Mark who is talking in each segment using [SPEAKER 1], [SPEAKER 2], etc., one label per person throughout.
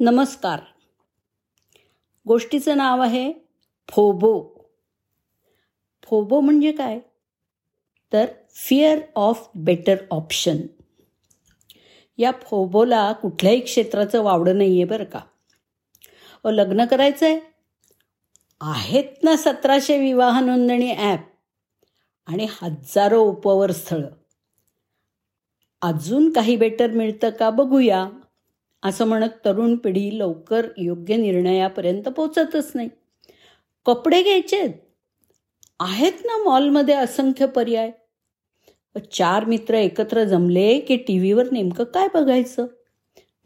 [SPEAKER 1] नमस्कार. गोष्टीचं नाव आहे फोबो. फोबो म्हणजे काय? तर फिअर ऑफ बेटर ऑप्शन या फोबोला कुठल्याही क्षेत्राचं वावडं नाही आहे बरं का. अ लग्न करायचं आहे आहेत ना सतराशे विवाह नोंदणी ॲप आणि हजारो उपवर स्थळं. अजून काही बेटर मिळतं का बघूया. असं म्हणत तरुण पिढी लवकर योग्य निर्णयापर्यंत पोचतच नाही. कपडे घ्यायचेत आहेत ना मॉलमध्ये असंख्य पर्याय. चार मित्र एकत्र जमले की टी व्हीवर नेमकं काय बघायचं?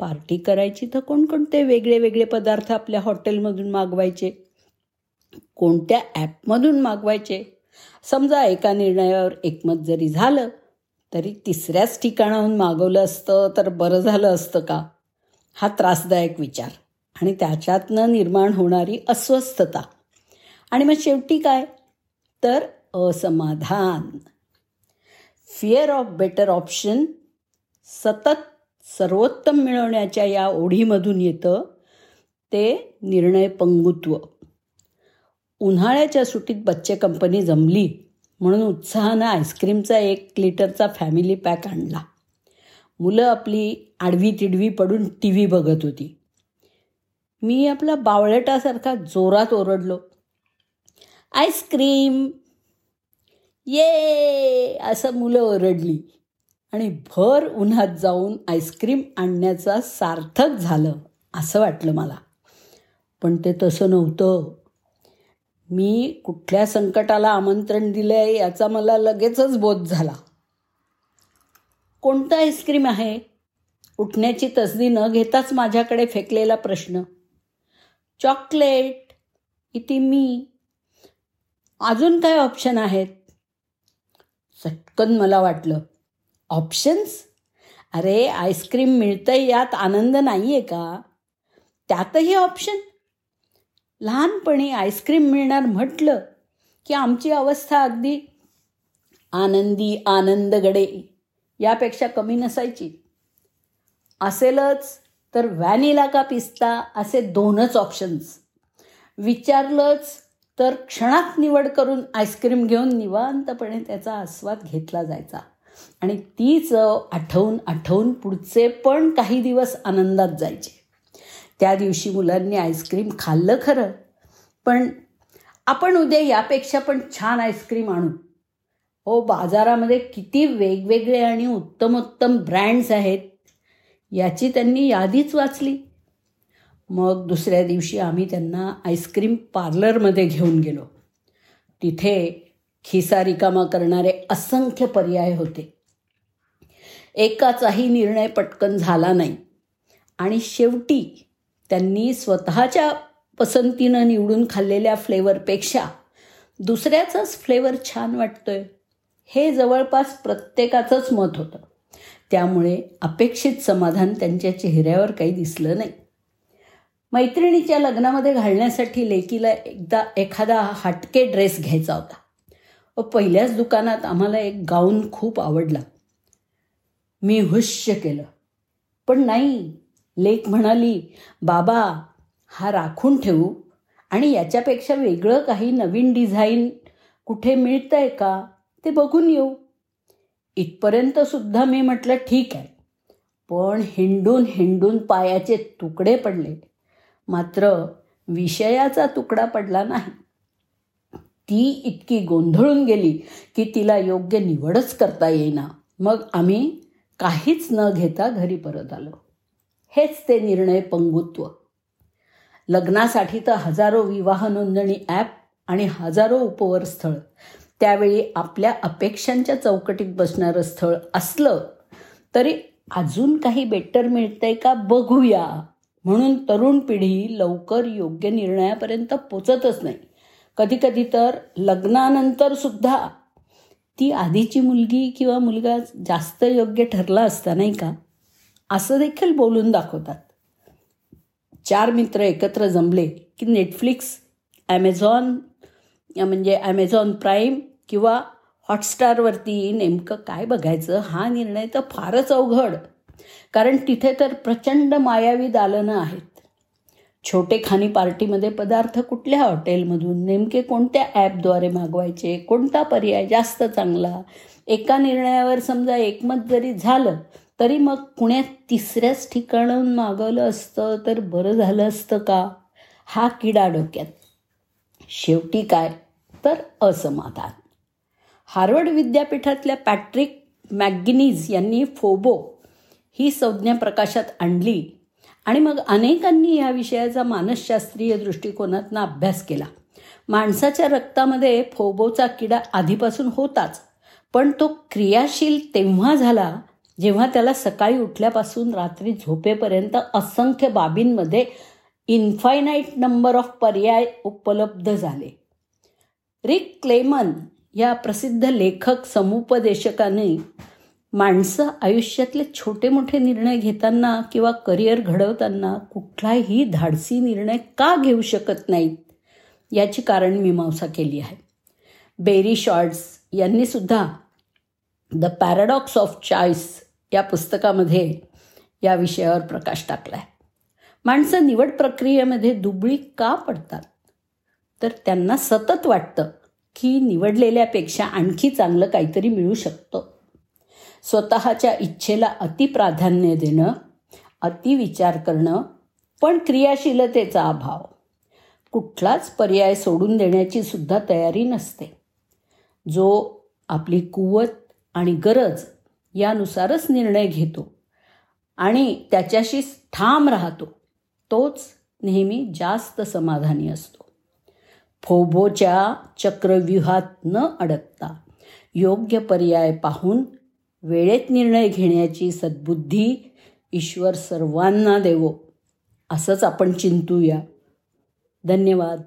[SPEAKER 1] पार्टी करायची तर कोणकोणते वेगळे वेगळे पदार्थ आपल्या हॉटेलमधून मागवायचे? कोणत्या ॲपमधून मागवायचे? समजा एका निर्णयावर एकमत जरी झालं तरी तिसऱ्याच ठिकाणाहून मागवलं असतं तर बरं झालं असतं का? हा त्रासदायक विचार आणि त्याच्यातनं निर्माण होणारी अस्वस्थता. आणि मग शेवटी काय? तर असमाधान. फिअर ऑफ बेटर ऑप्शन सतत सर्वोत्तम मिळवण्याच्या या ओढीमधून येतं ते निर्णय पंगुत्व. उन्हाळ्याच्या सुटीत बच्चे कंपनी जमली म्हणून उत्साहानं आईस्क्रीमचा एक लिटरचा फॅमिली पॅक आणला. मुलं आपली आडवी तिडवी पडून टी व्ही बघत होती. मी आपला बावळटासारखा जोरात ओरडलो. आईस्क्रीम! ये! असं मुलं ओरडली. आणि भर उन्हात जाऊन आईस्क्रीम आणण्याचा सार्थक झालं असं वाटलं मला. पण ते तसं नव्हतं. मी कुठल्या संकटाला आमंत्रण दिलं आहे याचा मला लगेचच बोध झाला. कोणतं आईस्क्रीम आहे? उठण्याची तसदी न घेताच माझ्याकडे फेकलेला प्रश्न. चॉकलेट इथे मी. अजून काय ऑप्शन आहेत? चटकन मला वाटलं. ऑप्शन्स अरे आईस्क्रीम मिळतंय यात आनंद नाही आहे का? त्यातही ऑप्शन लहानपणी आईस्क्रीम मिळणार म्हटलं की आमची अवस्था अगदी आनंदी आनंदगडे. यापेक्षा कमी नसायची. असेलच तर व्हॅनिला का पिस्ता असे दोनच ऑप्शन्स विचारलंच तर क्षणात निवड करून आईस्क्रीम घेऊन निवांतपणे त्याचा आस्वाद घेतला जायचा. आणि ती चव आठवून आठवून पुढचे पण काही दिवस आनंदात जायचे. त्या दिवशी मुलांनी आईस्क्रीम खाल्लं खरं. पण आपण उद्या यापेक्षा पण छान आईस्क्रीम आणू. हो बाजारामध्ये किती वेगवेगळे आणि उत्तमोत्तम ब्रँड्स आहेत याची त्यांनी यादीच वाचली. मग दुसऱ्या दिवशी आम्ही त्यांना आईस्क्रीम पार्लरमध्ये घेऊन गेलो. तिथे खिसा रिकामा करणारे असंख्य पर्याय होते. एकाचाही निर्णय पटकन झाला नाही. आणि शेवटी त्यांनी स्वतःच्या पसंतीनं निवडून खाल्लेल्या फ्लेवरपेक्षा दुसऱ्याचाच फ्लेवर छान वाटतोय. हे जवळपास प्रत्येकाचंच मत होतं. त्यामुळे अपेक्षित समाधान त्यांच्या चेहऱ्यावर काही दिसलं नाही. मैत्रिणीच्या लग्नामध्ये घालण्यासाठी लेकीला एकदा एखादा हटके ड्रेस घ्यायचा होता. व पहिल्याच दुकानात आम्हाला एक गाऊन खूप आवडला. मी हुश्य केलं. पण नाही लेक म्हणाली बाबा हा राखून ठेवू. आणि याच्यापेक्षा वेगळं काही नवीन डिझाईन कुठे मिळतंय का? ते बघून येऊ. इथपर्यंत सुद्धा मी म्हटलं ठीक आहे. पण हिंडून हिंडून पायाचे तुकडे पडले. मात्र विषयाचा तुकडा पडला नाही. ती इतकी गोंधळून गेली की तिला योग्य निवडच करता येईना. मग आम्ही काहीच न घेता घरी परत आलो. हेच ते निर्णय पंगुत्व. लग्नासाठी तर हजारो विवाह नोंदणी ॲप आणि हजारो उपवर स्थळ. त्यावेळी आपल्या अपेक्षांच्या चौकटीत बसणारं स्थळ असलं तरी अजून काही बेटर मिळतंय का बघूया. म्हणून तरुण पिढी लवकर योग्य निर्णयापर्यंत पोचतच नाही. कधीकधी तर लग्नानंतर सुद्धा ती आधीची मुलगी किंवा मुलगा जास्त योग्य ठरला असता नाही का? असं देखील बोलून दाखवतात. चार मित्र एकत्र जमले की नेटफ्लिक्स ॲमेझॉन म्हणजे ॲमेझॉन प्राईम किंवा हॉटस्टारवरती नेमकं काय बघायचं हा निर्णय तर फारच अवघड. कारण तिथे तर प्रचंड मायावी दालनं आहेत. छोटे खाणी पार्टीमध्ये पदार्थ कुठल्या हॉटेलमधून नेमके कोणत्या ॲपद्वारे मागवायचे कोणता पर्याय जास्त चांगला? एका निर्णयावर समजा एकमत जरी झालं तरी मग पुण्यात तिसऱ्याच ठिकाणाहून मागवलं असतं तर बरं झालं असतं का? हा किडा डोक्यात. शेवटी काय? तर असमाधान. हार्वर्ड विद्यापीठातल्या पॅट्रिक मॅगगिनीज यांनी फोबो ही संज्ञा प्रकाशात आणली आणि मग अनेकांनी या विषयाचा मानसशास्त्रीय दृष्टिकोनातनं अभ्यास केला. माणसाच्या रक्तामध्ये फोबोचा किडा आधीपासून होताच पण तो क्रियाशील तेव्हा झाला जेव्हा त्याला सकाळी उठल्यापासून रात्री झोपेपर्यंत असंख्य बाबींमध्ये इन्फायनाईट नंबर ऑफ पर्याय उपलब्ध झाले. रिक क्लेमन या प्रसिद्ध लेखक समुपदेशकाने माणसं आयुष्यातले छोटे मोठे निर्णय घेताना किंवा करिअर घडवताना कुठलाही धाडसी निर्णय का घेऊ शकत नाहीत? याची कारण मीमांसा केली आहे. बेरी शॉर्ट्स यांनी सुद्धा द पॅराडॉक्स ऑफ चॉईस या पुस्तकामध्ये या विषयावर प्रकाश टाकला आहे माणसं निवड प्रक्रियेमध्ये दुबळी का पडतात? तर त्यांना सतत वाटतं की निवडलेल्यापेक्षा आणखी चांगलं काहीतरी मिळू शकतं. स्वतःच्या इच्छेला अतिप्राधान्य देणं अतिविचार करणं पण क्रियाशीलतेचा अभाव. कुठलाच पर्याय सोडून देण्याची सुद्धा तयारी नसते. जो आपली कुवत आणि गरज यानुसारच निर्णय घेतो आणि त्याच्याशी ठाम राहतो तोच नेहमी जास्त समाधानी असतो. फोबोच्या चक्रव्यूहात न अडकता योग्य पर्याय पाहून वेळेत निर्णय घेण्याची सद्बुद्धी ईश्वर सर्वांना देवो असंच आपण चिंतूया. धन्यवाद.